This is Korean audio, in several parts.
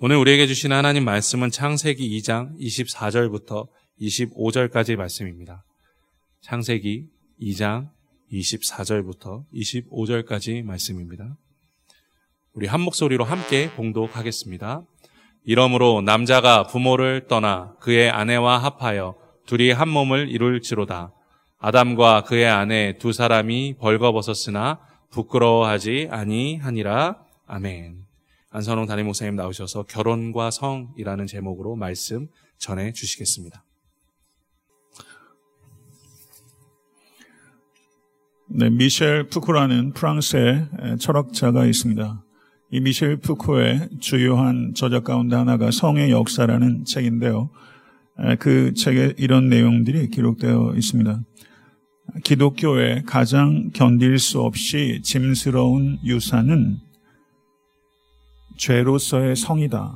오늘 우리에게 주신 하나님 말씀은 창세기 2장 24절부터 25절까지의 말씀입니다. 창세기 2장 24절부터 25절까지 말씀입니다. 우리 한 목소리로 함께 봉독하겠습니다. 이러므로 남자가 부모를 떠나 그의 아내와 합하여 둘이 한 몸을 이룰지로다. 아담과 그의 아내 두 사람이 벌거벗었으나 부끄러워하지 아니하니라. 아멘. 안선홍 담임 목사님 나오셔서 결혼과 성이라는 제목으로 말씀 전해 주시겠습니다. 네, 미셸 푸쿠라는 프랑스의 철학자가 있습니다. 이 미셸 푸쿠의 주요한 저작 가운데 하나가 성의 역사라는 책인데요. 그 책에 이런 내용들이 기록되어 있습니다. 기독교의 가장 견딜 수 없이 짐스러운 유산은 죄로서의 성이다.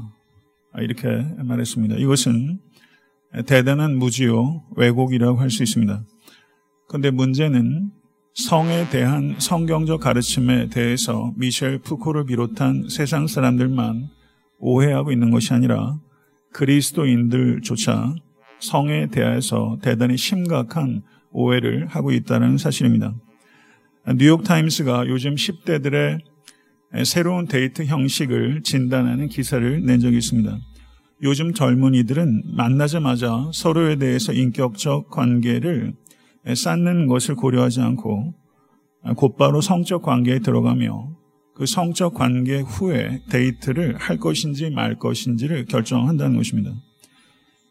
이렇게 말했습니다. 이것은 대단한 무지요, 왜곡이라고 할 수 있습니다. 그런데 문제는 성에 대한 성경적 가르침에 대해서 미셸 푸코를 비롯한 세상 사람들만 오해하고 있는 것이 아니라 그리스도인들조차 성에 대해서 대단히 심각한 오해를 하고 있다는 사실입니다. 뉴욕타임스가 요즘 10대들의 새로운 데이트 형식을 진단하는 기사를 낸 적이 있습니다. 요즘 젊은이들은 만나자마자 서로에 대해서 인격적 관계를 쌓는 것을 고려하지 않고 곧바로 성적 관계에 들어가며 그 성적 관계 후에 데이트를 할 것인지 말 것인지를 결정한다는 것입니다.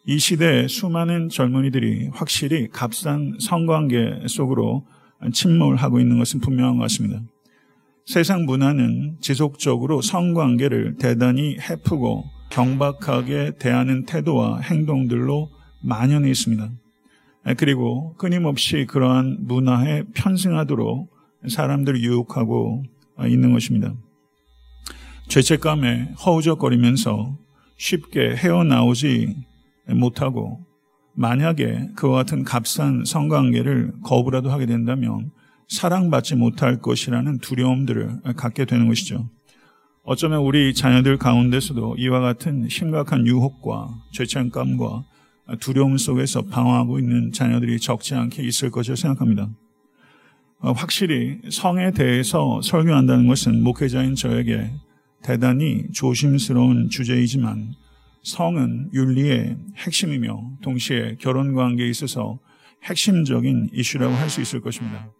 이 시대에 수많은 젊은이들이 확실히 값싼 성관계 속으로 침몰하고 있는 것은 분명한 것 같습니다. 세상 문화는 지속적으로 성관계를 대단히 해프고 경박하게 대하는 태도와 행동들로 만연해 있습니다. 그리고 끊임없이 그러한 문화에 편승하도록 사람들을 유혹하고 있는 것입니다. 죄책감에 허우적거리면서 쉽게 헤어나오지 못하고 만약에 그와 같은 값싼 성관계를 거부라도 하게 된다면 사랑받지 못할 것이라는 두려움들을 갖게 되는 것이죠. 어쩌면 우리 자녀들 가운데서도 이와 같은 심각한 유혹과 죄책감과 두려움 속에서 방황하고 있는 자녀들이 적지 않게 있을 것이라 생각합니다. 어, 확실히 성에 대해서 설교한다는 것은 목회자인 저에게 대단히 조심스러운 주제이지만 성은 윤리의 핵심이며 동시에 결혼 관계에 있어서 핵심적인 이슈라고 할 수 있을 것입니다.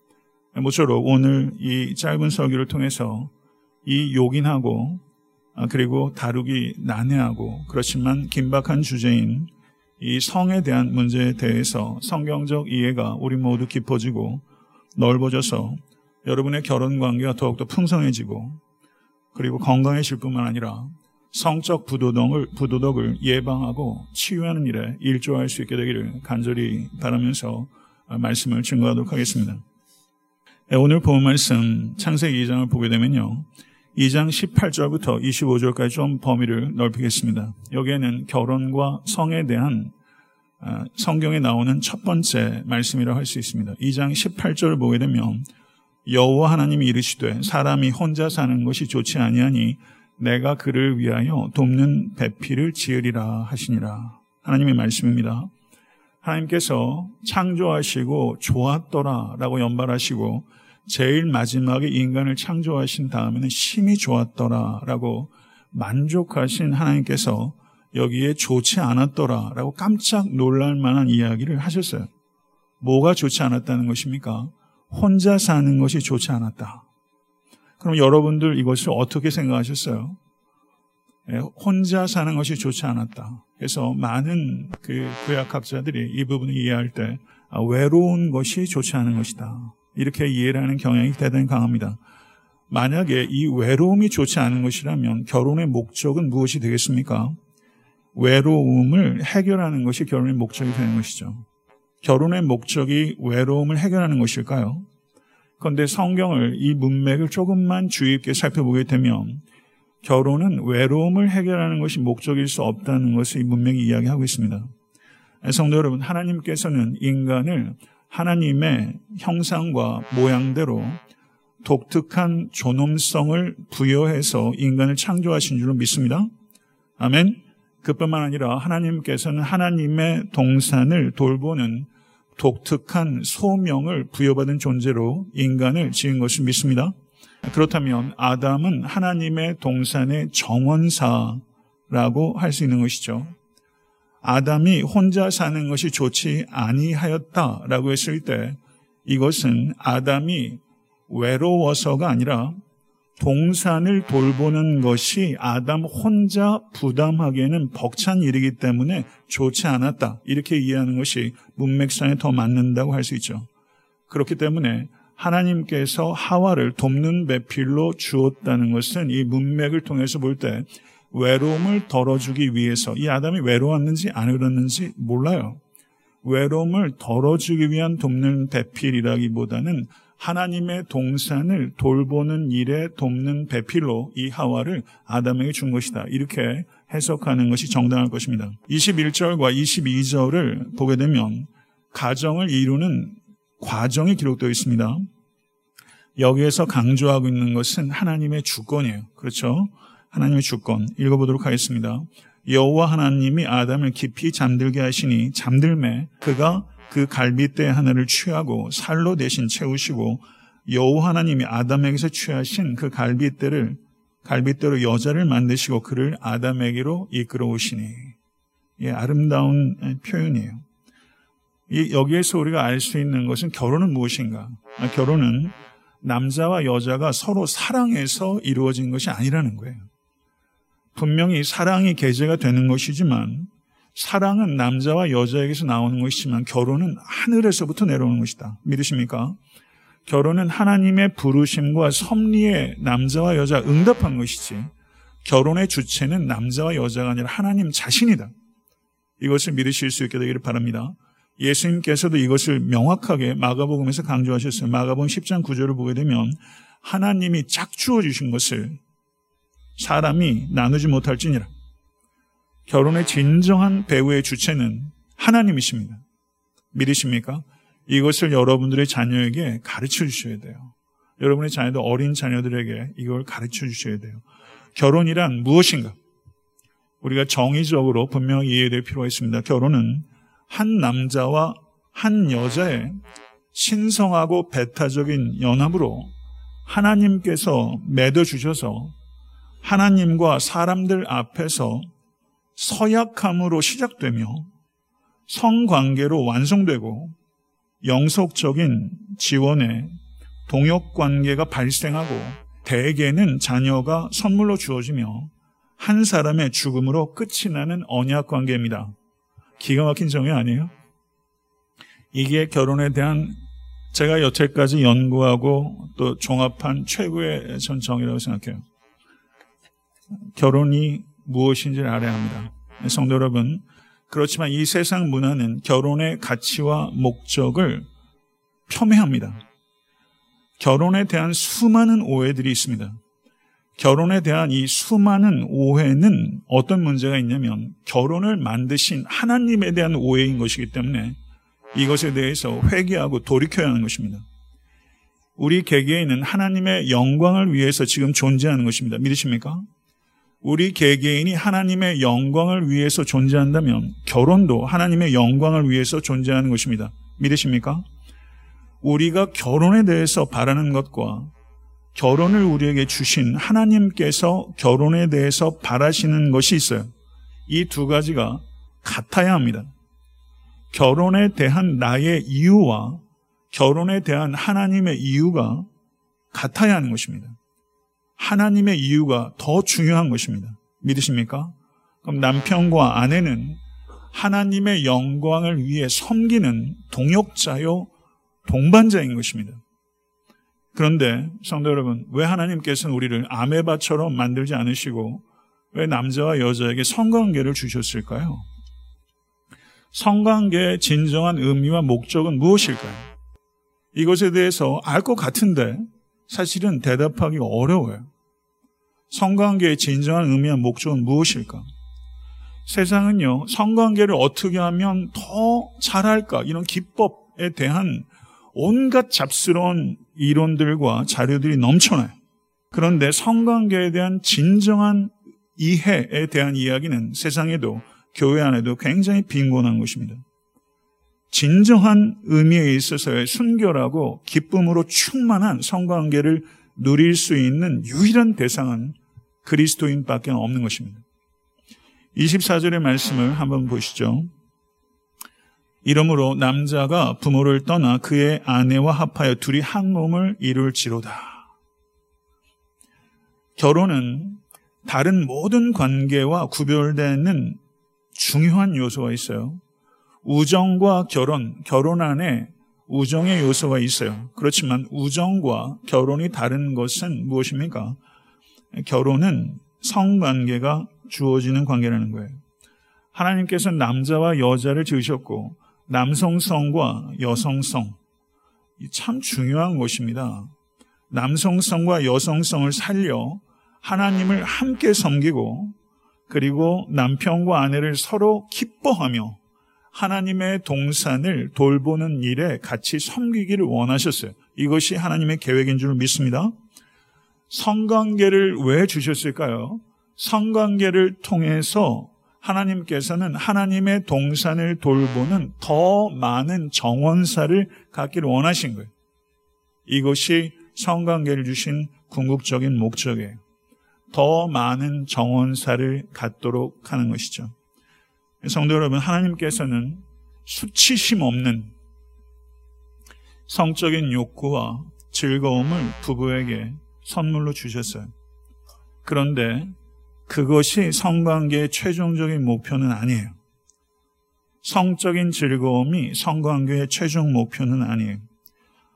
모쪼록 오늘 이 짧은 설교를 통해서 이 요긴하고 아, 그리고 다루기 난해하고 그렇지만 긴박한 주제인 이 성에 대한 문제에 대해서 성경적 이해가 우리 모두 깊어지고 넓어져서 여러분의 결혼 관계가 더욱더 풍성해지고 그리고 건강해질 뿐만 아니라 성적 부도덕을, 부도덕을 예방하고 치유하는 일에 일조할 수 있게 되기를 간절히 바라면서 말씀을 증거하도록 하겠습니다. 네, 오늘 본 말씀 창세기 2장을 보게 되면요. 2장 18절부터 25절까지 좀 범위를 넓히겠습니다. 여기에는 결혼과 성에 대한 아, 성경에 나오는 첫 번째 말씀이라고 할 수 있습니다. 2장 18절을 보게 되면 여호와 하나님이 이르시되 사람이 혼자 사는 것이 좋지 아니하니 내가 그를 위하여 돕는 배필을 지으리라 하시니라. 하나님의 말씀입니다. 하나님께서 창조하시고 좋았더라 라고 연발하시고 제일 마지막에 인간을 창조하신 다음에는 심히 좋았더라라고 만족하신 하나님께서 여기에 좋지 않았더라라고 깜짝 놀랄 만한 이야기를 하셨어요. 뭐가 좋지 않았다는 것입니까? 혼자 사는 것이 좋지 않았다. 그럼 여러분들 이것을 어떻게 생각하셨어요? 예, 혼자 사는 것이 좋지 않았다. 그래서 많은 그 구약학자들이 이 부분을 이해할 때 아, 외로운 것이 좋지 않은 것이다. 이렇게 이해를 하는 경향이 대단히 강합니다. 만약에 이 외로움이 좋지 않은 것이라면 결혼의 목적은 무엇이 되겠습니까? 외로움을 해결하는 것이 결혼의 목적이 되는 것이죠. 결혼의 목적이 외로움을 해결하는 것일까요? 그런데 성경을 이 문맥을 조금만 주의 깊게 살펴보게 되면 결혼은 외로움을 해결하는 것이 목적일 수 없다는 것을 이 문맥이 이야기하고 있습니다. 성도 여러분, 하나님께서는 인간을 하나님의 형상과 모양대로 독특한 존엄성을 부여해서 인간을 창조하신 줄로 믿습니다. 아멘. 그뿐만 아니라 하나님께서는 하나님의 동산을 돌보는 독특한 소명을 부여받은 존재로 인간을 지은 것을 믿습니다. 그렇다면 아담은 하나님의 동산의 정원사라고 할 수 있는 것이죠. 아담이 혼자 사는 것이 좋지 아니하였다라고 했을 때 이것은 아담이 외로워서가 아니라 동산을 돌보는 것이 아담 혼자 부담하기에는 벅찬 일이기 때문에 좋지 않았다. 이렇게 이해하는 것이 문맥상에 더 맞는다고 할 수 있죠. 그렇기 때문에 하나님께서 하와를 돕는 배필로 주었다는 것은 이 문맥을 통해서 볼 때 외로움을 덜어주기 위해서 이 아담이 외로웠는지 안 외로웠는지 몰라요. 외로움을 덜어주기 위한 돕는 배필이라기보다는 하나님의 동산을 돌보는 일에 돕는 배필로 이 하와를 아담에게 준 것이다. 이렇게 해석하는 것이 정당할 것입니다. 21절과 22절을 보게 되면 가정을 이루는 과정이 기록되어 있습니다. 여기에서 강조하고 있는 것은 하나님의 주권이에요. 그렇죠? 하나님의 주권. 읽어보도록 하겠습니다. 여호와 하나님이 아담을 깊이 잠들게 하시니 잠들매 그가 그 갈빗대 하나를 취하고 살로 대신 채우시고 여호와 하나님이 아담에게서 취하신 그 갈빗대를 갈빗대로 여자를 만드시고 그를 아담에게로 이끌어 오시니 예, 아름다운 표현이에요. 이, 여기에서 우리가 알 수 있는 것은 결혼은 무엇인가? 아, 결혼은 남자와 여자가 서로 사랑해서 이루어진 것이 아니라는 거예요. 분명히 사랑이 계제가 되는 것이지만 사랑은 남자와 여자에게서 나오는 것이지만 결혼은 하늘에서부터 내려오는 것이다. 믿으십니까? 결혼은 하나님의 부르심과 섭리에 남자와 여자 응답한 것이지 결혼의 주체는 남자와 여자가 아니라 하나님 자신이다. 이것을 믿으실 수 있게 되기를 바랍니다. 예수님께서도 이것을 명확하게 마가복음에서 강조하셨어요. 마가복음 10장 9절을 보게 되면 하나님이 짝주어 주신 것을 사람이 나누지 못할지니라. 결혼의 진정한 배우의 주체는 하나님이십니다. 믿으십니까? 이것을 여러분들의 자녀에게 가르쳐 주셔야 돼요. 여러분의 자녀도 어린 자녀들에게 이걸 가르쳐 주셔야 돼요. 결혼이란 무엇인가? 우리가 정의적으로 분명히 이해될 필요가 있습니다. 결혼은 한 남자와 한 여자의 신성하고 배타적인 연합으로 하나님께서 맺어주셔서 하나님과 사람들 앞에서 서약함으로 시작되며 성관계로 완성되고 영속적인 지원에 동역 관계가 발생하고 대개는 자녀가 선물로 주어지며 한 사람의 죽음으로 끝이 나는 언약 관계입니다. 기가 막힌 정의 아니에요? 이게 결혼에 대한 제가 여태까지 연구하고 또 종합한 최고의 전 정의라고 생각해요. 결혼이 무엇인지를 알아야 합니다. 성도 여러분, 그렇지만 이 세상 문화는 결혼의 가치와 목적을 폄훼합니다. 결혼에 대한 수많은 오해들이 있습니다. 결혼에 대한 이 수많은 오해는 어떤 문제가 있냐면 결혼을 만드신 하나님에 대한 오해인 것이기 때문에 이것에 대해서 회개하고 돌이켜야 하는 것입니다. 우리 개개인은 하나님의 영광을 위해서 지금 존재하는 것입니다. 믿으십니까? 우리 개개인이 하나님의 영광을 위해서 존재한다면 결혼도 하나님의 영광을 위해서 존재하는 것입니다. 믿으십니까? 우리가 결혼에 대해서 바라는 것과 결혼을 우리에게 주신 하나님께서 결혼에 대해서 바라시는 것이 있어요. 이 두 가지가 같아야 합니다. 결혼에 대한 나의 이유와 결혼에 대한 하나님의 이유가 같아야 하는 것입니다. 하나님의 이유가 더 중요한 것입니다. 믿으십니까? 그럼 남편과 아내는 하나님의 영광을 위해 섬기는 동역자요, 동반자인 것입니다. 그런데 성도 여러분, 왜 하나님께서는 우리를 아메바처럼 만들지 않으시고 왜 남자와 여자에게 성관계를 주셨을까요? 성관계의 진정한 의미와 목적은 무엇일까요? 이것에 대해서 알 것 같은데 사실은 대답하기 어려워요. 성관계의 진정한 의미와 목적은 무엇일까? 세상은요, 성관계를 어떻게 하면 더 잘할까? 이런 기법에 대한 온갖 잡스러운 이론들과 자료들이 넘쳐나요. 그런데 성관계에 대한 진정한 이해에 대한 이야기는 세상에도 교회 안에도 굉장히 빈곤한 것입니다. 진정한 의미에 있어서의 순결하고 기쁨으로 충만한 성관계를 누릴 수 있는 유일한 대상은 그리스도인밖에 없는 것입니다. 24절의 말씀을 한번 보시죠. 이러므로 남자가 부모를 떠나 그의 아내와 합하여 둘이 한 몸을 이룰지로다. 결혼은 다른 모든 관계와 구별되는 중요한 요소가 있어요. 우정과 결혼, 결혼 안에 우정의 요소가 있어요. 그렇지만 우정과 결혼이 다른 것은 무엇입니까? 결혼은 성관계가 주어지는 관계라는 거예요. 하나님께서 남자와 여자를 지으셨고 남성성과 여성성 참 중요한 것입니다. 남성성과 여성성을 살려 하나님을 함께 섬기고 그리고 남편과 아내를 서로 기뻐하며 하나님의 동산을 돌보는 일에 같이 섬기기를 원하셨어요. 이것이 하나님의 계획인 줄 믿습니다. 성관계를 왜 주셨을까요? 성관계를 통해서 하나님께서는 하나님의 동산을 돌보는 더 많은 정원사를 갖기를 원하신 거예요. 이것이 성관계를 주신 궁극적인 목적이에요. 더 많은 정원사를 갖도록 하는 것이죠. 성도 여러분, 하나님께서는 수치심 없는 성적인 욕구와 즐거움을 부부에게 선물로 주셨어요. 그런데 그것이 성관계의 최종적인 목표는 아니에요. 성적인 즐거움이 성관계의 최종 목표는 아니에요.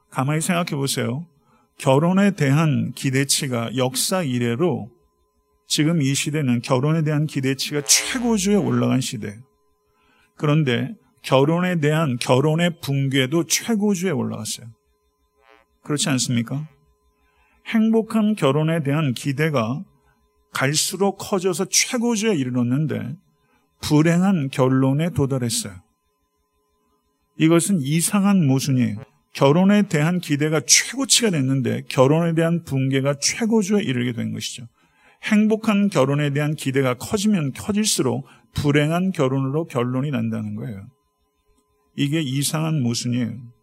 가만히 생각해 보세요. 결혼에 대한 기대치가 역사 이래로 지금 이 시대는 결혼에 대한 기대치가 최고조에 올라간 시대예요. 그런데 결혼에 대한 결혼의 붕괴도 최고조에 올라갔어요. 그렇지 않습니까? 행복한 결혼에 대한 기대가 갈수록 커져서 최고조에 이르렀는데 불행한 결론에 도달했어요. 이것은 이상한 모순이에요. 결혼에 대한 기대가 최고치가 됐는데 결혼에 대한 붕괴가 최고조에 이르게 된 것이죠. 행복한 결혼에 대한 기대가 커지면 커질수록 불행한 결혼으로 결론이 난다는 거예요. 이게 이상한 모순이에요.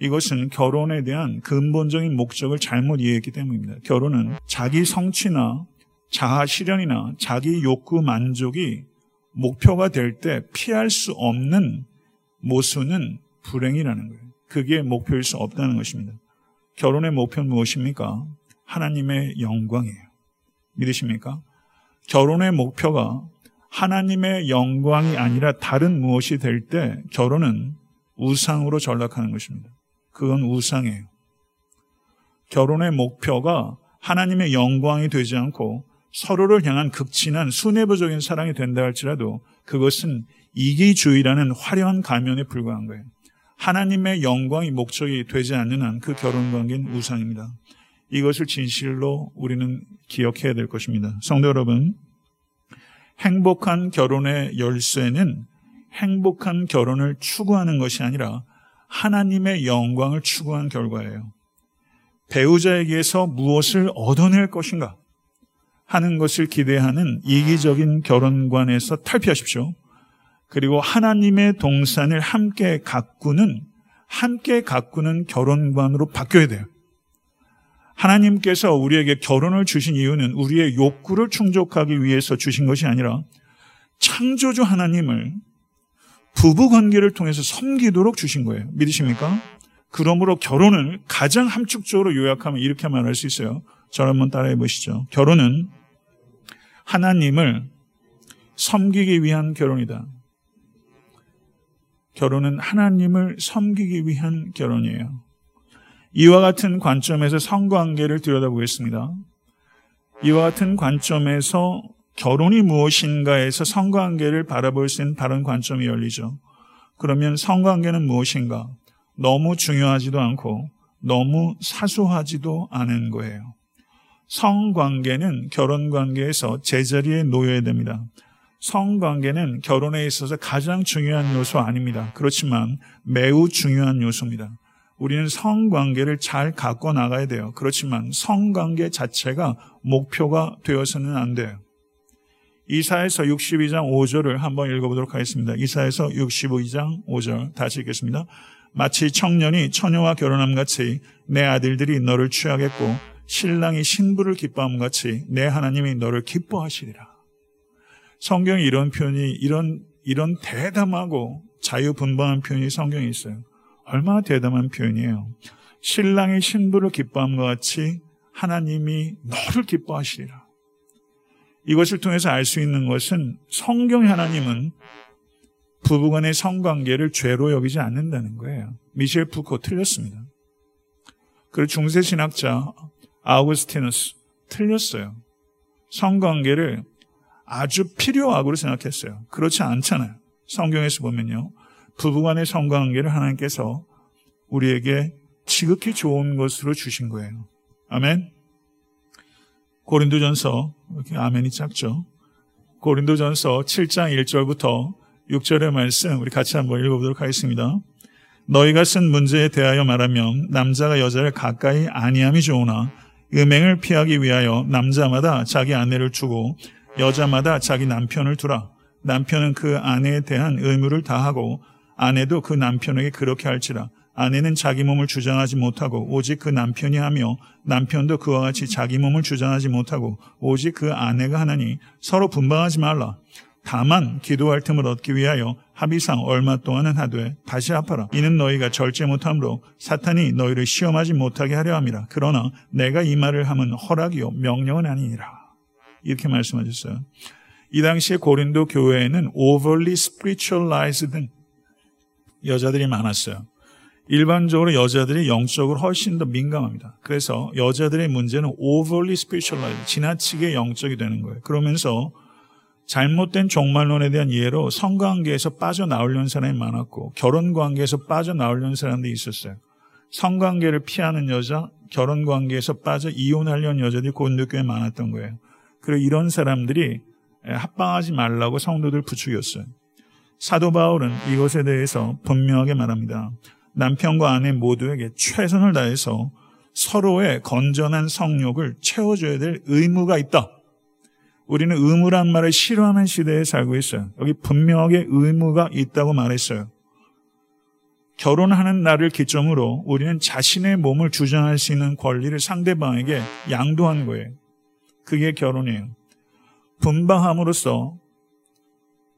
이것은 결혼에 대한 근본적인 목적을 잘못 이해했기 때문입니다. 결혼은 자기 성취나 자아 실현이나 자기 욕구 만족이 목표가 될 때 피할 수 없는 모순은 불행이라는 거예요. 그게 목표일 수 없다는 것입니다. 결혼의 목표는 무엇입니까? 하나님의 영광이에요. 믿으십니까? 결혼의 목표가 하나님의 영광이 아니라 다른 무엇이 될 때 결혼은 우상으로 전락하는 것입니다. 그건 우상이에요. 결혼의 목표가 하나님의 영광이 되지 않고 서로를 향한 극진한 수뇌부적인 사랑이 된다 할지라도 그것은 이기주의라는 화려한 가면에 불과한 거예요. 하나님의 영광이 목적이 되지 않는 한 그 결혼 관계는 우상입니다. 이것을 진실로 우리는 기억해야 될 것입니다. 성도 여러분, 행복한 결혼의 열쇠는 행복한 결혼을 추구하는 것이 아니라 하나님의 영광을 추구한 결과예요. 배우자에게서 무엇을 얻어낼 것인가 하는 것을 기대하는 이기적인 결혼관에서 탈피하십시오. 그리고 하나님의 동산을 함께 가꾸는 함께 가꾸는 결혼관으로 바뀌어야 돼요. 하나님께서 우리에게 결혼을 주신 이유는 우리의 욕구를 충족하기 위해서 주신 것이 아니라 창조주 하나님을 부부 관계를 통해서 섬기도록 주신 거예요. 믿으십니까? 그러므로 결혼을 가장 함축적으로 요약하면 이렇게 말할 수 있어요. 저를 한번 따라해 보시죠. 결혼은 하나님을 섬기기 위한 결혼이다. 결혼은 하나님을 섬기기 위한 결혼이에요. 이와 같은 관점에서 성관계를 들여다보겠습니다. 이와 같은 관점에서 결혼이 무엇인가에서 성관계를 바라볼 수 있는 다른 관점이 열리죠. 그러면 성관계는 무엇인가? 너무 중요하지도 않고 너무 사소하지도 않은 거예요. 성관계는 결혼관계에서 제자리에 놓여야 됩니다. 성관계는 결혼에 있어서 가장 중요한 요소 아닙니다. 그렇지만 매우 중요한 요소입니다. 우리는 성관계를 잘 갖고 나가야 돼요. 그렇지만 성관계 자체가 목표가 되어서는 안 돼요. 이사에서 62장 5절을 한번 읽어보도록 하겠습니다. 이사에서 62장 5절 다시 읽겠습니다. 마치 청년이 처녀와 결혼함 같이 내 아들들이 너를 취하겠고 신랑이 신부를 기뻐함 같이 내 하나님이 너를 기뻐하시리라. 성경에 이런 표현이 이런 이런 대담하고 자유분방한 표현이 성경에 있어요. 얼마나 대담한 표현이에요. 신랑이 신부를 기뻐함과 같이 하나님이 너를 기뻐하시리라. 이것을 통해서 알 수 있는 것은 성경의 하나님은 부부간의 성관계를 죄로 여기지 않는다는 거예요. 미셸 푸코 틀렸습니다. 그리고 중세 신학자 아우구스티누스 틀렸어요. 성관계를 아주 필요악으로 생각했어요. 그렇지 않잖아요. 성경에서 보면요. 부부간의 성관계를 하나님께서 우리에게 지극히 좋은 것으로 주신 거예요. 아멘. 고린도전서 이렇게 아멘이 작죠. 고린도전서 7장 1절부터 6절의 말씀 우리 같이 한번 읽어보도록 하겠습니다. 너희가 쓴 문제에 대하여 말하면 남자가 여자를 가까이 아니함이 좋으나 음행을 피하기 위하여 남자마다 자기 아내를 주고 여자마다 자기 남편을 두라. 남편은 그 아내에 대한 의무를 다하고 아내도 그 남편에게 그렇게 할지라. 아내는 자기 몸을 주장하지 못하고 오직 그 남편이 하며 남편도 그와 같이 자기 몸을 주장하지 못하고 오직 그 아내가 하나니 서로 분방하지 말라. 다만 기도할 틈을 얻기 위하여 합의상 얼마 동안은 하되 다시 합하라. 이는 너희가 절제 못함으로 사탄이 너희를 시험하지 못하게 하려 함이라. 그러나 내가 이 말을 하면 허락이요 명령은 아니니라. 이렇게 말씀하셨어요. 이 당시에 고린도 교회에는 overly spiritualized 여자들이 많았어요. 일반적으로 여자들이 영적으로 훨씬 더 민감합니다. 그래서 여자들의 문제는 overly spiritualized, 지나치게 영적이 되는 거예요. 그러면서 잘못된 종말론에 대한 이해로 성관계에서 빠져나오려는 사람이 많았고 결혼관계에서 빠져나오려는 사람들이 있었어요. 성관계를 피하는 여자, 결혼관계에서 빠져 이혼하려는 여자들이 고린도교에 많았던 거예요. 그리고 이런 사람들이 합방하지 말라고 성도들 부추겼어요. 사도 바울은 이것에 대해서 분명하게 말합니다. 남편과 아내 모두에게 최선을 다해서 서로의 건전한 성욕을 채워줘야 될 의무가 있다. 우리는 의무란 말을 싫어하는 시대에 살고 있어요. 여기 분명하게 의무가 있다고 말했어요. 결혼하는 날을 기점으로 우리는 자신의 몸을 주장할 수 있는 권리를 상대방에게 양도한 거예요. 그게 결혼이에요. 분방함으로써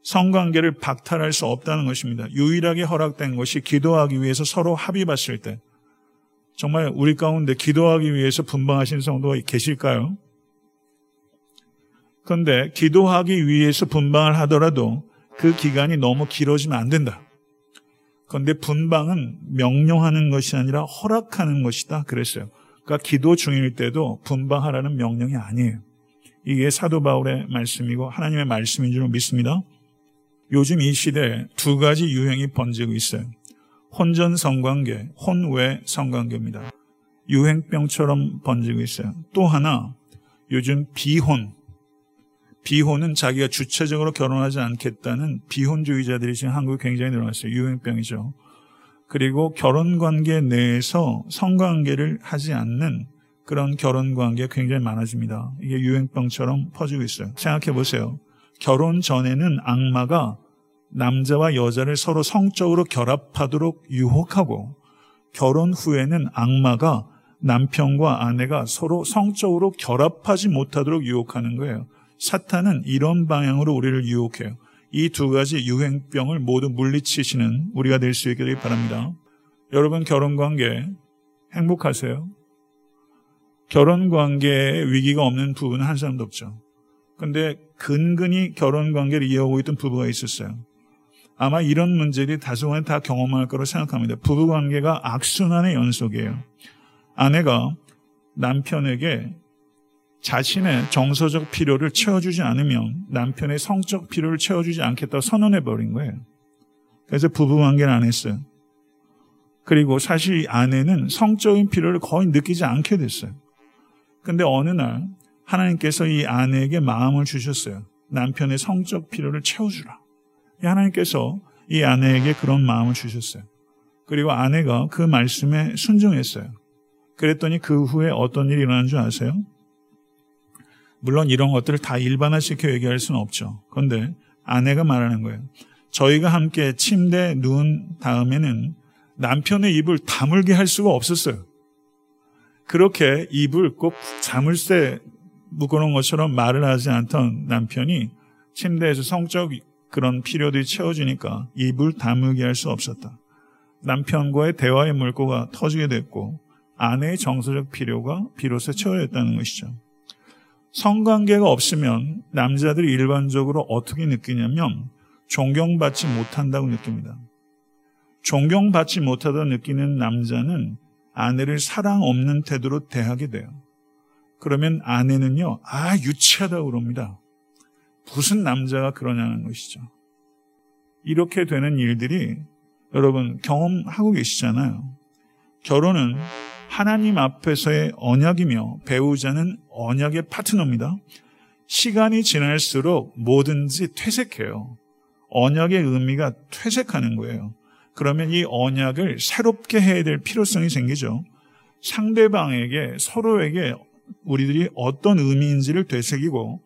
성관계를 박탈할 수 없다는 것입니다. 유일하게 허락된 것이 기도하기 위해서 서로 합의 봤을 때 정말 우리 가운데 기도하기 위해서 분방하신 성도가 계실까요? 그런데 기도하기 위해서 분방을 하더라도 그 기간이 너무 길어지면 안 된다. 그런데 분방은 명령하는 것이 아니라 허락하는 것이다. 그랬어요. 그러니까 기도 중일 때도 분방하라는 명령이 아니에요. 이게 사도 바울의 말씀이고 하나님의 말씀인 줄 믿습니다. 요즘 이 시대에 두 가지 유행이 번지고 있어요. 혼전 성관계, 혼외 성관계입니다. 유행병처럼 번지고 있어요. 또 하나, 요즘 비혼. 비혼은 자기가 주체적으로 결혼하지 않겠다는 비혼주의자들이 지금 한국에 굉장히 늘어났어요. 유행병이죠. 그리고 결혼 관계 내에서 성관계를 하지 않는 그런 결혼 관계가 굉장히 많아집니다. 이게 유행병처럼 퍼지고 있어요. 생각해 보세요. 결혼 전에는 악마가 남자와 여자를 서로 성적으로 결합하도록 유혹하고 결혼 후에는 악마가 남편과 아내가 서로 성적으로 결합하지 못하도록 유혹하는 거예요. 사탄은 이런 방향으로 우리를 유혹해요. 이 두 가지 유행병을 모두 물리치시는 우리가 될 수 있기를 바랍니다. 여러분 결혼 관계 행복하세요? 결혼 관계에 위기가 없는 부부는 한 사람도 없죠. 근데 근근히 결혼 관계를 이어오고 있던 부부가 있었어요. 아마 이런 문제들이 다소간 다 경험할 거로 생각합니다. 부부 관계가 악순환의 연속이에요. 아내가 남편에게 자신의 정서적 필요를 채워주지 않으면 남편의 성적 필요를 채워주지 않겠다고 선언해 버린 거예요. 그래서 부부 관계를 안 했어요. 그리고 사실 아내는 성적인 필요를 거의 느끼지 않게 됐어요. 근데 어느 날 하나님께서 이 아내에게 마음을 주셨어요. 남편의 성적 필요를 채워주라. 하나님께서 이 아내에게 그런 마음을 주셨어요. 그리고 아내가 그 말씀에 순종했어요. 그랬더니 그 후에 어떤 일이 일어난 줄 아세요? 물론 이런 것들을 다 일반화시켜 얘기할 수는 없죠. 그런데 아내가 말하는 거예요. 저희가 함께 침대에 누운 다음에는 남편의 입을 다물게 할 수가 없었어요. 그렇게 입을 꼭 자물쇠 묶어놓은 것처럼 말을 하지 않던 남편이 침대에서 성적 그런 필요들이 채워지니까 입을 다물게 할 수 없었다. 남편과의 대화의 물꼬가 터지게 됐고 아내의 정서적 필요가 비로소 채워졌다는 것이죠. 성관계가 없으면 남자들이 일반적으로 어떻게 느끼냐면 존경받지 못한다고 느낍니다. 존경받지 못하다 느끼는 남자는 아내를 사랑 없는 태도로 대하게 돼요. 그러면 아내는요, 아, 유치하다고 그럽니다. 무슨 남자가 그러냐는 것이죠. 이렇게 되는 일들이 여러분 경험하고 계시잖아요. 결혼은 하나님 앞에서의 언약이며 배우자는 언약의 파트너입니다. 시간이 지날수록 뭐든지 퇴색해요. 언약의 의미가 퇴색하는 거예요. 그러면 이 언약을 새롭게 해야 될 필요성이 생기죠. 상대방에게 서로에게 우리들이 어떤 의미인지를 되새기고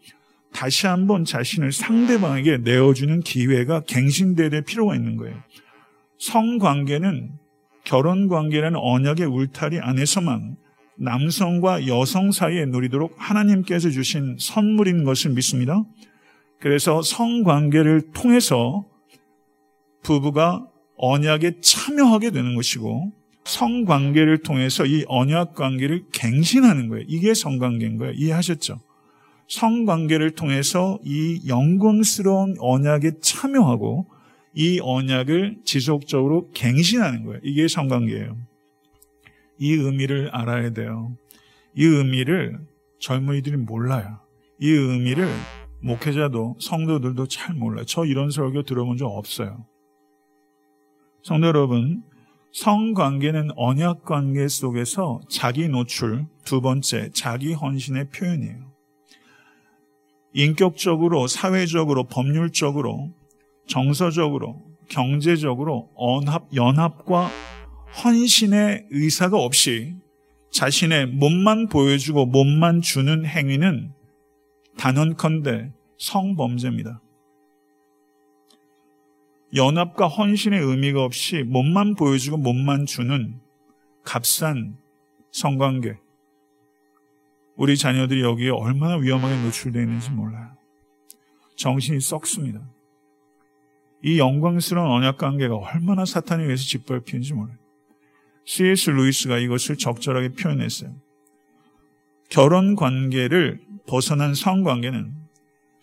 다시 한번 자신을 상대방에게 내어주는 기회가 갱신돼야 될 필요가 있는 거예요. 성관계는 결혼관계라는 언약의 울타리 안에서만 남성과 여성 사이에 누리도록 하나님께서 주신 선물인 것을 믿습니다. 그래서 성관계를 통해서 부부가 언약에 참여하게 되는 것이고 성관계를 통해서 이 언약 관계를 갱신하는 거예요. 이게 성관계인 거예요. 이해하셨죠? 성관계를 통해서 이 영광스러운 언약에 참여하고 이 언약을 지속적으로 갱신하는 거예요. 이게 성관계예요. 이 의미를 알아야 돼요. 이 의미를 젊은이들이 몰라요. 이 의미를 목회자도 성도들도 잘 몰라요. 저 이런 설교 들어본 적 없어요. 성도 여러분, 성관계는 언약 관계 속에서 자기 노출, 두 번째, 자기 헌신의 표현이에요. 인격적으로, 사회적으로, 법률적으로, 정서적으로, 경제적으로 언합, 연합과 헌신의 의사가 없이 자신의 몸만 보여주고 몸만 주는 행위는 단언컨대 성범죄입니다. 연합과 헌신의 의미가 없이 몸만 보여주고 몸만 주는 값싼 성관계. 우리 자녀들이 여기에 얼마나 위험하게 노출되어 있는지 몰라요. 정신이 썩습니다. 이 영광스러운 언약 관계가 얼마나 사탄에 의해서 짓밟히는지 몰라요. C.S. 루이스가 이것을 적절하게 표현했어요. 결혼 관계를 벗어난 성관계는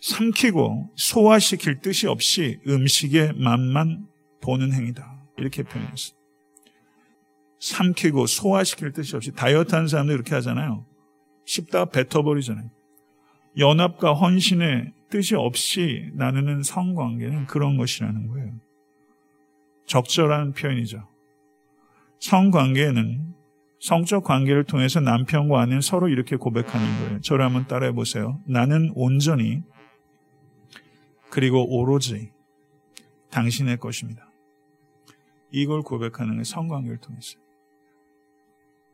삼키고 소화시킬 뜻이 없이 음식의 맛만 보는 행위다. 이렇게 표현했어요. 삼키고 소화시킬 뜻이 없이 다이어트 하는 사람도 이렇게 하잖아요. 씹다가 뱉어버리잖아요. 연합과 헌신의 뜻이 없이 나누는 성관계는 그런 것이라는 거예요. 적절한 표현이죠. 성관계는 성적 관계를 통해서 남편과 아내는 서로 이렇게 고백하는 거예요. 저를 한번 따라해 보세요. 나는 온전히 그리고 오로지 당신의 것입니다. 이걸 고백하는 게 성관계를 통해서.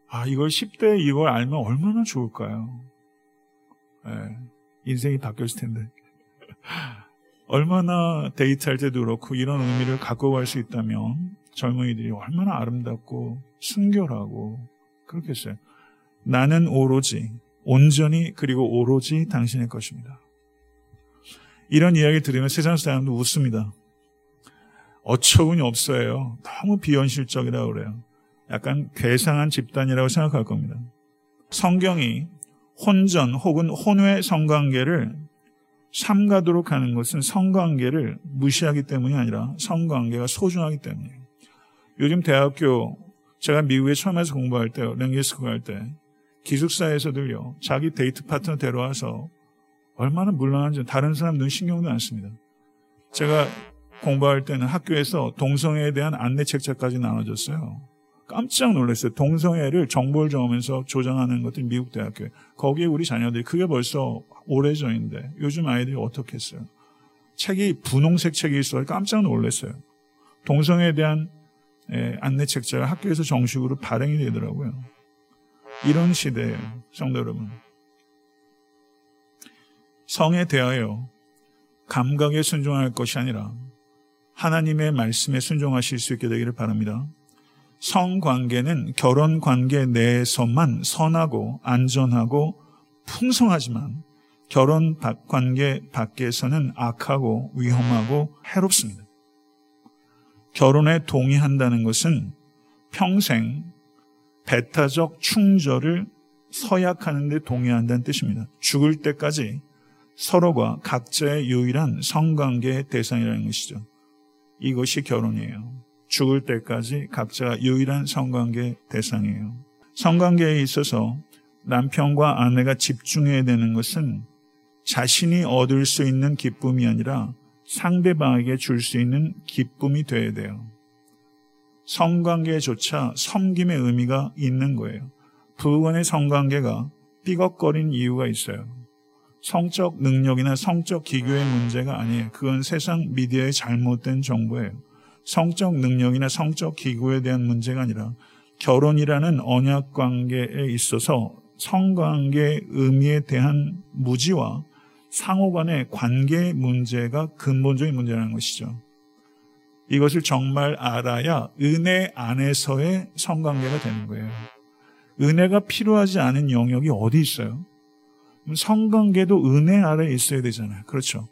아, 이걸 10대 이걸 알면 얼마나 좋을까요? 네, 인생이 바뀌었을 텐데. 얼마나 데이트할 때도 그렇고 이런 의미를 갖고 갈 수 있다면 젊은이들이 얼마나 아름답고 순결하고 그렇겠어요. 나는 오로지 온전히 그리고 오로지 당신의 것입니다. 이런 이야기 들으면 세상 사람도 웃습니다. 어처구니 없어요. 너무 비현실적이라고 그래요. 약간 괴상한 집단이라고 생각할 겁니다. 성경이 혼전 혹은 혼외 성관계를 삼가도록 하는 것은 성관계를 무시하기 때문이 아니라 성관계가 소중하기 때문이에요. 요즘 대학교 제가 미국에 처음 에서 공부할 때 랭게스코 할때 기숙사에서들요 자기 데이트 파트너 데려와서 얼마나 물러난지 다른 사람 눈 신경도 안 씁니다. 제가 공부할 때는 학교에서 동성애에 대한 안내 책자까지 나눠줬어요. 깜짝 놀랐어요. 동성애를 정보를 정하면서 조장하는 것들이 미국 대학교에. 거기에 우리 자녀들이 그게 벌써 오래전인데 요즘 아이들이 어떻게 했어요? 책이 분홍색 책이 있어 깜짝 놀랐어요. 동성애에 대한 예, 안내 책자가 학교에서 정식으로 발행이 되더라고요. 이런 시대예요. 성도 여러분. 성에 대하여 감각에 순종할 것이 아니라 하나님의 말씀에 순종하실 수 있게 되기를 바랍니다. 성 관계는 결혼 관계 내에서만 선하고 안전하고 풍성하지만 결혼 관계 밖에서는 악하고 위험하고 해롭습니다. 결혼에 동의한다는 것은 평생 배타적 충절을 서약하는 데 동의한다는 뜻입니다. 죽을 때까지 서로가 각자의 유일한 성관계의 대상이라는 것이죠. 이것이 결혼이에요. 죽을 때까지 각자 유일한 성관계 대상이에요. 성관계에 있어서 남편과 아내가 집중해야 되는 것은 자신이 얻을 수 있는 기쁨이 아니라 상대방에게 줄 수 있는 기쁨이 되어야 돼요. 성관계조차 섬김의 의미가 있는 거예요. 부부간의 성관계가 삐걱거린 이유가 있어요. 성적 능력이나 성적 기교의 문제가 아니에요. 그건 세상 미디어의 잘못된 정보예요. 성적 능력이나 성적 기구에 대한 문제가 아니라 결혼이라는 언약 관계에 있어서 성관계의 의미에 대한 무지와 상호 간의 관계 문제가 근본적인 문제라는 것이죠. 이것을 정말 알아야 은혜 안에서의 성관계가 되는 거예요. 은혜가 필요하지 않은 영역이 어디 있어요? 성관계도 은혜 아래 있어야 되잖아요. 그렇죠.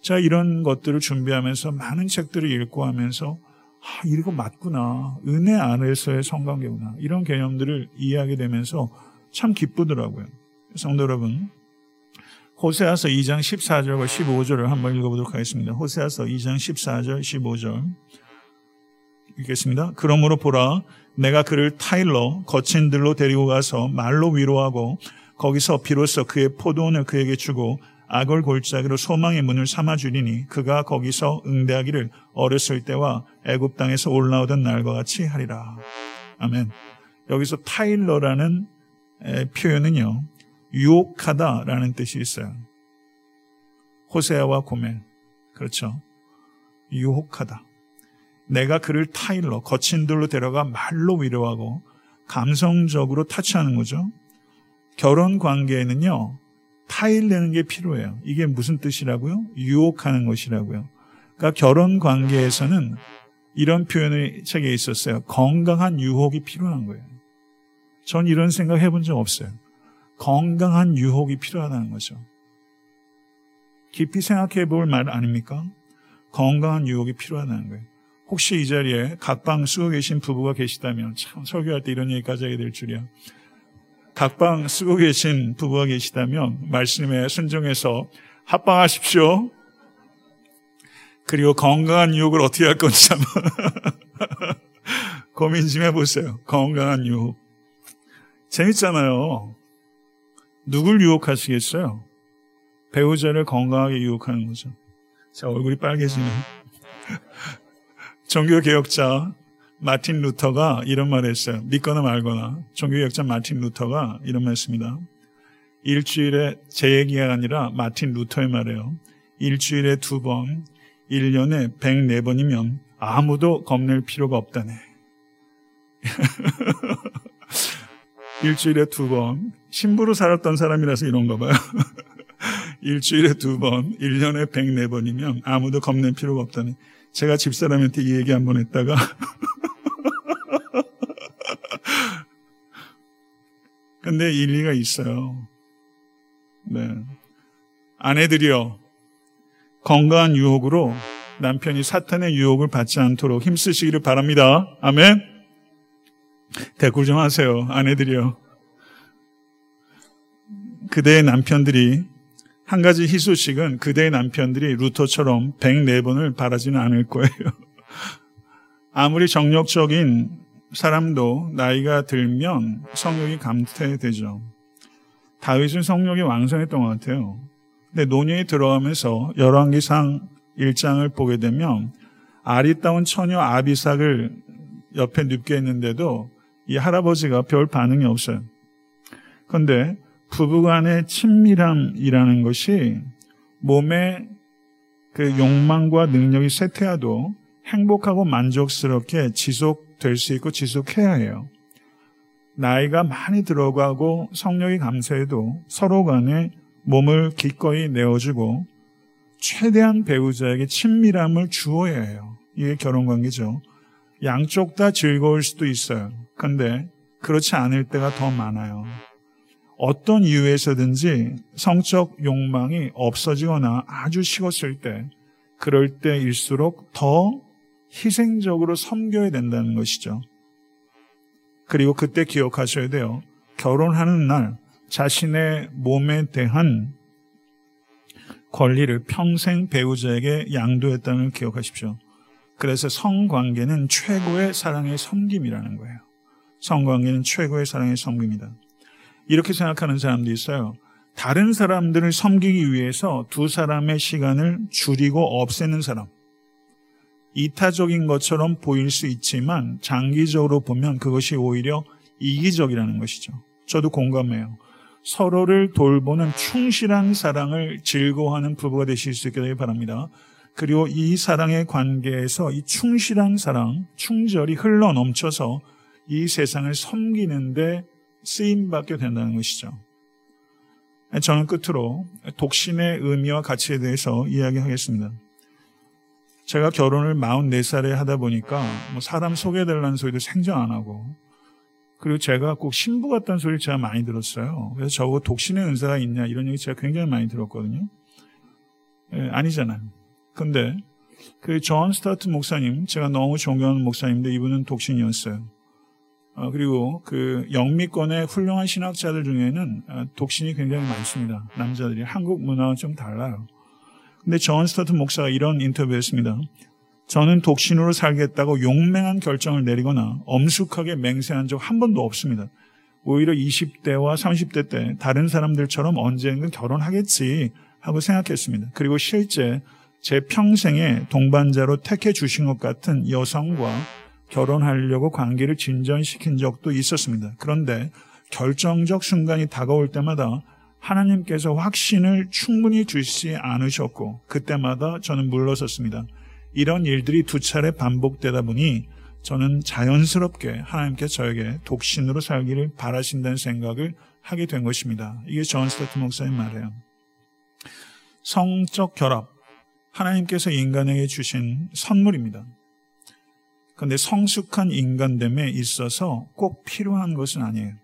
자, 이런 것들을 준비하면서 많은 책들을 읽고 하면서 아, 이거 맞구나. 은혜 안에서의 성관계구나. 이런 개념들을 이해하게 되면서 참 기쁘더라고요. 성도 여러분, 호세아서 2장 14절과 15절을 한번 읽어보도록 하겠습니다. 호세아서 2장 14절, 15절 읽겠습니다. 그러므로 보라, 내가 그를 타일러 거친 들로 데리고 가서 말로 위로하고 거기서 비로소 그의 포도원을 그에게 주고 악을 골짜기로 소망의 문을 삼아주리니 그가 거기서 응대하기를 어렸을 때와 애굽 땅에서 올라오던 날과 같이 하리라. 아멘. 여기서 타일러라는 표현은요. 유혹하다라는 뜻이 있어요. 호세아와 고멜. 그렇죠. 유혹하다. 내가 그를 타일러, 거친 돌로 데려가 말로 위로하고 감성적으로 타치하는 거죠. 결혼 관계에는요, 타일 내는 게 필요해요. 이게 무슨 뜻이라고요? 유혹하는 것이라고요. 그러니까 결혼 관계에서는 이런 표현이 책에 있었어요. 건강한 유혹이 필요한 거예요. 전 이런 생각 해본 적 없어요. 건강한 유혹이 필요하다는 거죠. 깊이 생각해 볼 말 아닙니까? 건강한 유혹이 필요하다는 거예요. 혹시 이 자리에 각방 쓰고 계신 부부가 계시다면 참 설교할 때 이런 얘기까지 하게 될 줄이야. 각방 쓰고 계신 부부가 계시다면 말씀에 순종해서 합방하십시오. 그리고 건강한 유혹을 어떻게 할 건지 한번 고민 좀 해보세요. 건강한 유혹. 재밌잖아요. 누굴 유혹하시겠어요? 배우자를 건강하게 유혹하는 거죠. 자, 얼굴이 빨개지네. 종교개혁자 마틴 루터가 이런 말을 했어요. 믿거나 말거나 종교개혁자 마틴 루터가 이런 말 했습니다. 일주일에 제 얘기가 아니라 마틴 루터의 말이에요. 일주일에 두 번, 1년에 104번이면 아무도 겁낼 필요가 없다네. 일주일에 두 번, 신부로 살았던 사람이라서 이런가 봐요. 일주일에 두 번, 1년에 104번이면 아무도 겁낼 필요가 없다네. 제가 집사람한테 이 얘기 한 번 했다가 근데 일리가 있어요. 네. 아내들이요. 건강한 유혹으로 남편이 사탄의 유혹을 받지 않도록 힘쓰시기를 바랍니다. 아멘. 대굴 좀 하세요. 아내들이요. 그대의 남편들이 한 가지 희소식은 그대의 남편들이 루터처럼 104번을 바라지는 않을 거예요. 아무리 정력적인 사람도 나이가 들면 성욕이 감퇴되죠. 다윗은 성욕이 왕성했던 것 같아요. 근데 노년이 들어가면서 열왕기상 1장을 보게 되면 아리따운 처녀 아비삭을 옆에 눕게 했는데도 이 할아버지가 별 반응이 없어요. 그런데 부부간의 친밀함이라는 것이 몸의 그 욕망과 능력이 쇠퇴하도 행복하고 만족스럽게 지속될 수 있고 지속해야 해요. 나이가 많이 들어가고 성령이 감사해도 서로 간에 몸을 기꺼이 내어주고 최대한 배우자에게 친밀함을 주어야 해요. 이게 결혼 관계죠. 양쪽 다 즐거울 수도 있어요. 근데 그렇지 않을 때가 더 많아요. 어떤 이유에서든지 성적 욕망이 없어지거나 아주 식었을 때, 그럴 때일수록 더 희생적으로 섬겨야 된다는 것이죠. 그리고 그때 기억하셔야 돼요. 결혼하는 날 자신의 몸에 대한 권리를 평생 배우자에게 양도했다는 걸 기억하십시오. 그래서 성관계는 최고의 사랑의 섬김이라는 거예요. 성관계는 최고의 사랑의 섬김이다. 이렇게 생각하는 사람도 있어요. 다른 사람들을 섬기기 위해서 두 사람의 시간을 줄이고 없애는 사람. 이타적인 것처럼 보일 수 있지만 장기적으로 보면 그것이 오히려 이기적이라는 것이죠. 저도 공감해요. 서로를 돌보는 충실한 사랑을 즐거워하는 부부가 되실 수 있게 되길 바랍니다. 그리고 이 사랑의 관계에서 이 충실한 사랑, 충절이 흘러 넘쳐서 이 세상을 섬기는데 쓰임받게 된다는 것이죠. 저는 끝으로 독신의 의미와 가치에 대해서 이야기하겠습니다. 제가 결혼을 44살에 하다 보니까 뭐 사람 소개해달라는 소리도 생전 안 하고 그리고 제가 꼭 신부 같다는 소리를 제가 많이 들었어요. 그래서 저거 독신의 은사가 있냐 이런 얘기 제가 굉장히 많이 들었거든요. 예, 아니잖아요. 근데 그 존 스토트 목사님, 제가 너무 존경하는 목사님인데 이분은 독신이었어요. 어, 그리고 그 영미권의 훌륭한 신학자들 중에는 어, 독신이 굉장히 많습니다. 남자들이 한국 문화와 좀 달라요. 근데 존 스토트 목사가 이런 인터뷰했습니다. 저는 독신으로 살겠다고 용감한 결정을 내리거나 엄숙하게 맹세한 적 한 번도 없습니다. 오히려 20대와 30대 때 다른 사람들처럼 언젠간 결혼하겠지 하고 생각했습니다. 그리고 실제 제 평생에 동반자로 택해 주신 것 같은 여성과 결혼하려고 관계를 진전시킨 적도 있었습니다. 그런데 결정적 순간이 다가올 때마다 하나님께서 확신을 충분히 주시지 않으셨고 그때마다 저는 물러섰습니다. 이런 일들이 두 차례 반복되다 보니 저는 자연스럽게 하나님께 저에게 독신으로 살기를 바라신다는 생각을 하게 된 것입니다. 이게 존 스토트 목사님 말이에요. 성적 결합, 하나님께서 인간에게 주신 선물입니다. 그런데 성숙한 인간됨에 있어서 꼭 필요한 것은 아니에요.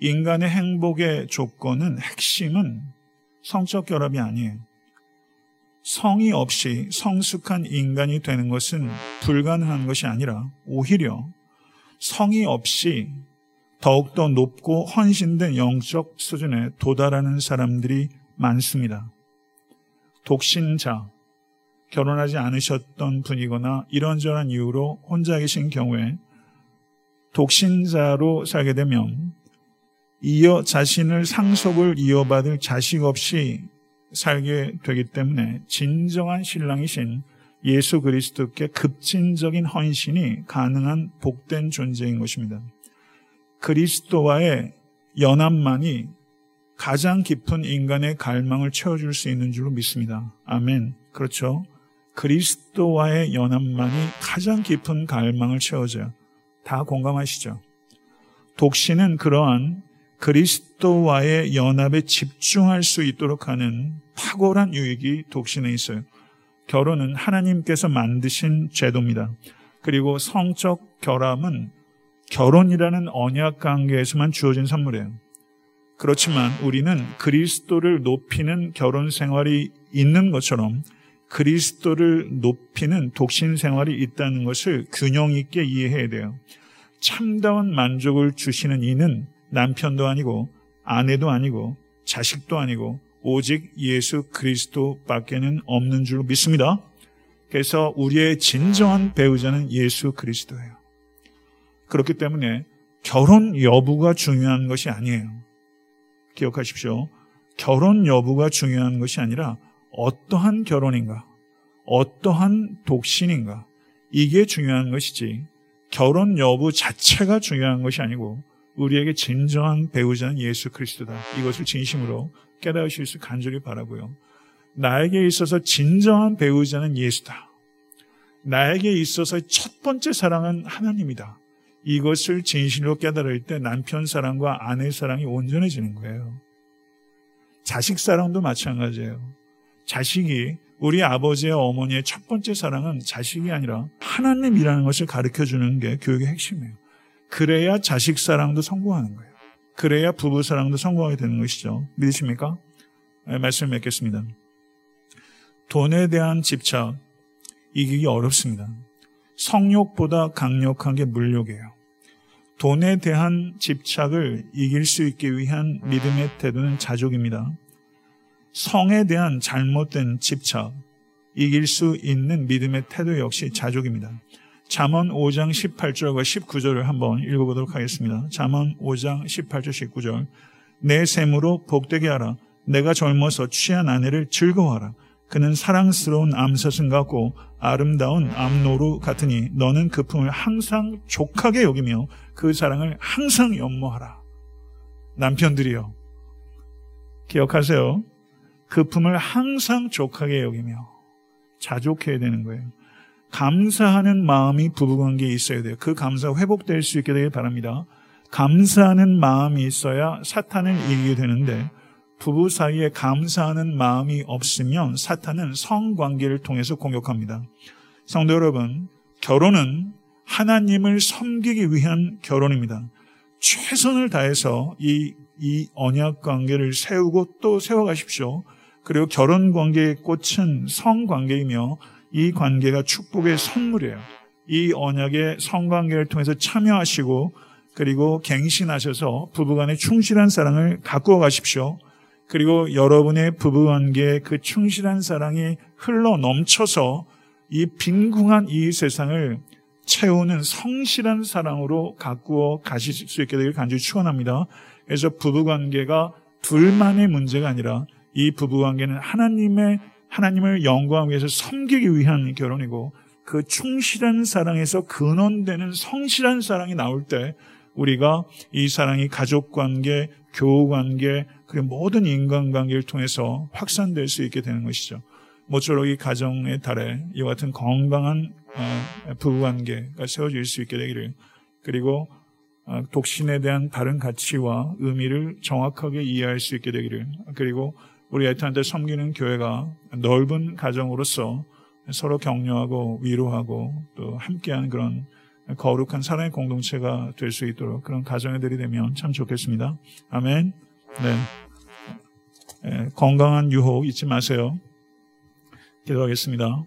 인간의 행복의 조건은 핵심은 성적 결합이 아니에요. 성이 없이 성숙한 인간이 되는 것은 불가능한 것이 아니라 오히려 성이 없이 더욱더 높고 헌신된 영적 수준에 도달하는 사람들이 많습니다. 독신자, 결혼하지 않으셨던 분이거나 이런저런 이유로 혼자 계신 경우에 독신자로 살게 되면 이어 자신을 상속을 이어받을 자식 없이 살게 되기 때문에 진정한 신랑이신 예수 그리스도께 급진적인 헌신이 가능한 복된 존재인 것입니다. 그리스도와의 연합만이 가장 깊은 인간의 갈망을 채워줄 수 있는 줄로 믿습니다. 아멘. 그렇죠. 그리스도와의 연합만이 가장 깊은 갈망을 채워줘요. 다 공감하시죠? 독신은 그러한 그리스도와의 연합에 집중할 수 있도록 하는 탁월한 유익이 독신에 있어요. 결혼은 하나님께서 만드신 제도입니다. 그리고 성적 결합은 결혼이라는 언약 관계에서만 주어진 선물이에요. 그렇지만 우리는 그리스도를 높이는 결혼 생활이 있는 것처럼 그리스도를 높이는 독신 생활이 있다는 것을 균형 있게 이해해야 돼요. 참다운 만족을 주시는 이는 남편도 아니고 아내도 아니고 자식도 아니고 오직 예수 그리스도밖에는 없는 줄 믿습니다. 그래서 우리의 진정한 배우자는 예수 그리스도예요. 그렇기 때문에 결혼 여부가 중요한 것이 아니에요. 기억하십시오. 결혼 여부가 중요한 것이 아니라 어떠한 결혼인가, 어떠한 독신인가, 이게 중요한 것이지 결혼 여부 자체가 중요한 것이 아니고 우리에게 진정한 배우자는 예수 그리스도다. 이것을 진심으로 깨달으실 수 간절히 바라고요. 나에게 있어서 진정한 배우자는 예수다. 나에게 있어서 첫 번째 사랑은 하나님이다. 이것을 진실로 깨달을 때 남편 사랑과 아내 사랑이 온전해지는 거예요. 자식 사랑도 마찬가지예요. 자식이 우리 아버지의 어머니의 첫 번째 사랑은 자식이 아니라 하나님이라는 것을 가르쳐 주는 게 교육의 핵심이에요. 그래야 자식 사랑도 성공하는 거예요. 그래야 부부 사랑도 성공하게 되는 것이죠. 믿으십니까? 네, 말씀 맺겠습니다. 돈에 대한 집착 이기기 어렵습니다. 성욕보다 강력한 게 물욕이에요. 돈에 대한 집착을 이길 수 있기 위한 믿음의 태도는 자족입니다. 성에 대한 잘못된 집착, 이길 수 있는 믿음의 태도 역시 자족입니다. 잠언 5장 18절과 19절을 한번 읽어보도록 하겠습니다. 잠언 5장 18절 19절 내 샘으로 복되게 하라. 내가 젊어서 취한 아내를 즐거워하라. 그는 사랑스러운 암사슴 같고 아름다운 암노루 같으니 너는 그 품을 항상 족하게 여기며 그 사랑을 항상 연모하라. 남편들이요. 기억하세요. 그 품을 항상 족하게 여기며 자족해야 되는 거예요. 감사하는 마음이 부부관계에 있어야 돼요. 그 감사가 회복될 수 있게 되길 바랍니다. 감사하는 마음이 있어야 사탄을 이기게 되는데 부부 사이에 감사하는 마음이 없으면 사탄은 성관계를 통해서 공격합니다. 성도 여러분, 결혼은 하나님을 섬기기 위한 결혼입니다. 최선을 다해서 이, 이 언약 관계를 세우고 또 세워가십시오. 그리고 결혼 관계의 꽃은 성 관계이며 이 관계가 축복의 선물이에요. 이 언약의 성관계를 통해서 참여하시고 그리고 갱신하셔서 부부간의 충실한 사랑을 가꾸어 가십시오. 그리고 여러분의 부부관계에 그 충실한 사랑이 흘러 넘쳐서 이 빈궁한 이 세상을 채우는 성실한 사랑으로 가꾸어 가실 수 있게 되길 간절히 축원합니다. 그래서 부부관계가 둘만의 문제가 아니라 이 부부관계는 하나님의 하나님을 영광하기 위해서 섬기기 위한 결혼이고 그 충실한 사랑에서 근원되는 성실한 사랑이 나올 때 우리가 이 사랑이 가족 관계, 교우 관계, 그리고 모든 인간 관계를 통해서 확산될 수 있게 되는 것이죠. 모쪼록 이 가정의 달에 이와 같은 건강한 어, 부부 관계가 세워질 수 있게 되기를 그리고 어, 독신에 대한 다른 가치와 의미를 정확하게 이해할 수 있게 되기를 그리고 우리 애타한테 섬기는 교회가 넓은 가정으로서 서로 격려하고 위로하고 또 함께하는 그런 거룩한 사랑의 공동체가 될 수 있도록 그런 가정애들이 되면 참 좋겠습니다. 아멘. 네. 네. 건강한 유혹 잊지 마세요. 기도하겠습니다.